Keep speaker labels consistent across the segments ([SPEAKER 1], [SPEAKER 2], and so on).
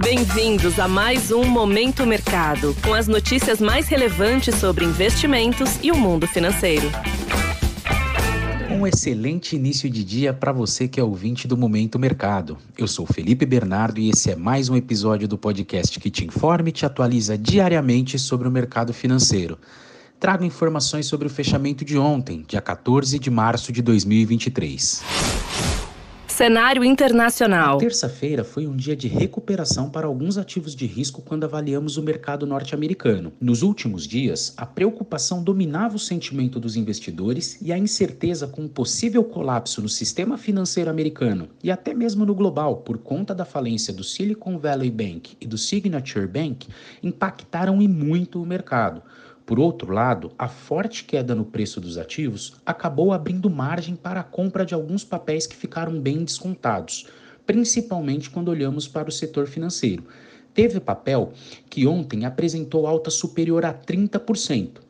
[SPEAKER 1] Bem-vindos a mais um Momento Mercado, com as notícias mais relevantes sobre investimentos e o mundo financeiro.
[SPEAKER 2] Um excelente início de dia para você que é ouvinte do Momento Mercado. Eu sou Felipe Bernardo e esse é mais um episódio do podcast que te informa e te atualiza diariamente sobre o mercado financeiro. Trago informações sobre o fechamento de ontem, dia 14 de março de 2023.
[SPEAKER 1] Cenário internacional.
[SPEAKER 2] Terça-feira foi um dia de recuperação para alguns ativos de risco quando avaliamos o mercado norte-americano. Nos últimos dias, a preocupação dominava o sentimento dos investidores e a incerteza com um possível colapso no sistema financeiro americano e até mesmo no global por conta da falência do Silicon Valley Bank e do Signature Bank impactaram e muito o mercado. Por outro lado, a forte queda no preço dos ativos acabou abrindo margem para a compra de alguns papéis que ficaram bem descontados, principalmente quando olhamos para o setor financeiro. Teve papel que ontem apresentou alta superior a 30%.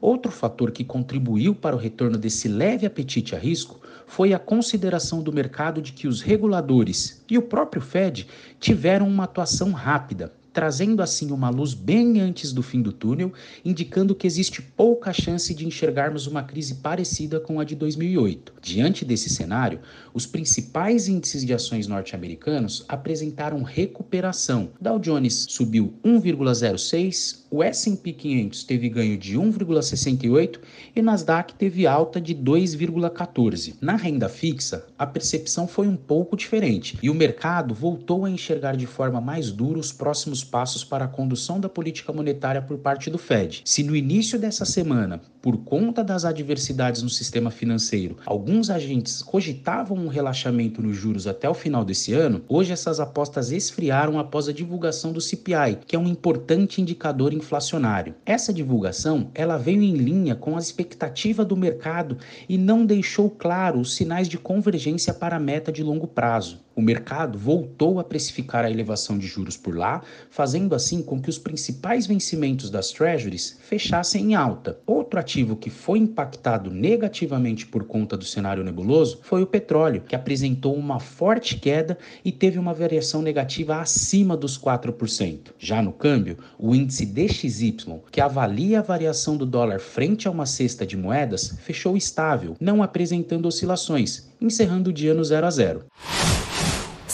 [SPEAKER 2] Outro fator que contribuiu para o retorno desse leve apetite a risco foi a consideração do mercado de que os reguladores e o próprio Fed tiveram uma atuação rápida, trazendo assim uma luz bem antes do fim do túnel, indicando que existe pouca chance de enxergarmos uma crise parecida com a de 2008. Diante desse cenário, os principais índices de ações norte-americanos apresentaram recuperação. Dow Jones subiu 1,06, o S&P 500 teve ganho de 1,68 e Nasdaq teve alta de 2,14. Na renda fixa, a percepção foi um pouco diferente e o mercado voltou a enxergar de forma mais dura os próximos passos para a condução da política monetária por parte do Fed. Se no início dessa semana, por conta das adversidades no sistema financeiro, alguns agentes cogitavam um relaxamento nos juros até o final desse ano, hoje essas apostas esfriaram após a divulgação do CPI, que é um importante indicador inflacionário. Essa divulgação, ela veio em linha com a expectativa do mercado e não deixou claro os sinais de convergência para a meta de longo prazo. O mercado voltou a precificar a elevação de juros por lá, fazendo assim com que os principais vencimentos das treasuries fechassem em alta. Outro ativo que foi impactado negativamente por conta do cenário nebuloso foi o petróleo, que apresentou uma forte queda e teve uma variação negativa acima dos 4%. Já no câmbio, o índice DXY, que avalia a variação do dólar frente a uma cesta de moedas, fechou estável, não apresentando oscilações, encerrando o dia no 0 a 0.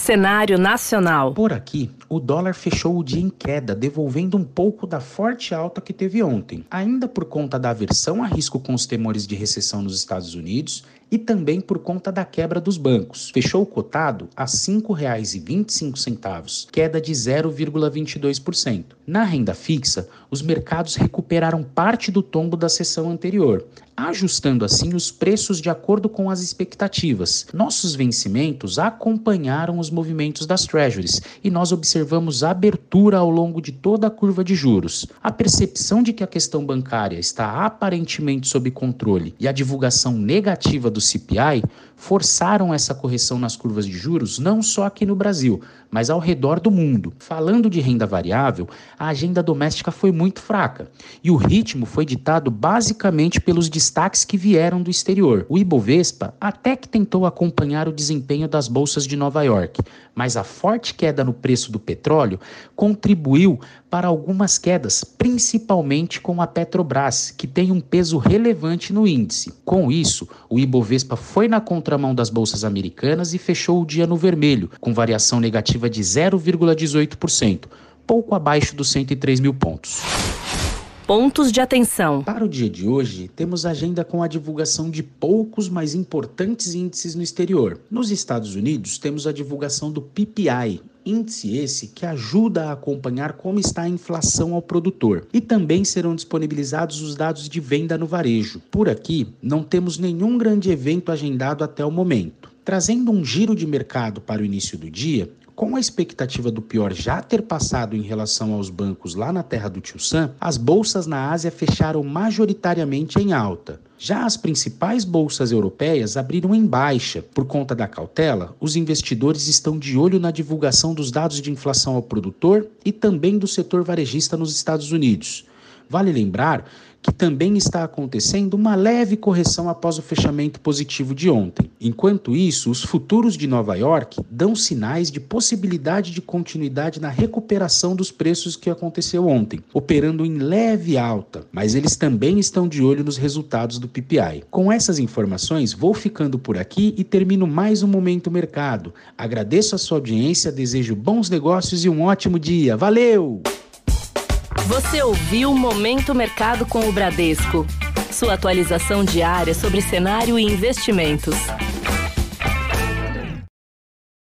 [SPEAKER 1] Cenário nacional.
[SPEAKER 2] Por aqui, o dólar fechou o dia em queda, devolvendo um pouco da forte alta que teve ontem, ainda por conta da aversão a risco com os temores de recessão nos Estados Unidos e também por conta da quebra dos bancos. Fechou cotado a R$ 5,25, queda de 0,22%. Na renda fixa, os mercados recuperaram parte do tombo da sessão anterior, ajustando assim os preços de acordo com as expectativas. Nossos vencimentos acompanharam os movimentos das treasuries e nós observamos abertura ao longo de toda a curva de juros. A percepção de que a questão bancária está aparentemente sob controle e a divulgação negativa do CPI forçaram essa correção nas curvas de juros não só aqui no Brasil, mas ao redor do mundo. Falando de renda variável, a agenda doméstica foi muito fraca e o ritmo foi ditado basicamente pelos destaques que vieram do exterior. O Ibovespa até que tentou acompanhar o desempenho das bolsas de Nova York, mas a forte queda no preço do petróleo contribuiu para algumas quedas, principalmente com a Petrobras, que tem um peso relevante no índice. Com isso, o Ibovespa foi na contramão das bolsas americanas e fechou o dia no vermelho, com variação negativa de 0,18%, pouco abaixo dos 103 mil pontos.
[SPEAKER 1] Pontos de atenção.
[SPEAKER 2] Para o dia de hoje, temos agenda com a divulgação de poucos, mas importantes índices no exterior. Nos Estados Unidos, temos a divulgação do PPI, índice esse que ajuda a acompanhar como está a inflação ao produtor. E também serão disponibilizados os dados de venda no varejo. Por aqui, não temos nenhum grande evento agendado até o momento. Trazendo um giro de mercado para o início do dia, com a expectativa do pior já ter passado em relação aos bancos lá na terra do Tio Sam, as bolsas na Ásia fecharam majoritariamente em alta. Já as principais bolsas europeias abriram em baixa. Por conta da cautela, os investidores estão de olho na divulgação dos dados de inflação ao produtor e também do setor varejista nos Estados Unidos. Vale lembrar que também está acontecendo uma leve correção após o fechamento positivo de ontem. Enquanto isso, os futuros de Nova York dão sinais de possibilidade de continuidade na recuperação dos preços que aconteceu ontem, operando em leve alta, mas eles também estão de olho nos resultados do PPI. Com essas informações, vou ficando por aqui e termino mais um Momento Mercado. Agradeço a sua audiência, desejo bons negócios e um ótimo dia. Valeu!
[SPEAKER 1] Você ouviu Momento Mercado com o Bradesco. Sua atualização diária sobre cenário e investimentos.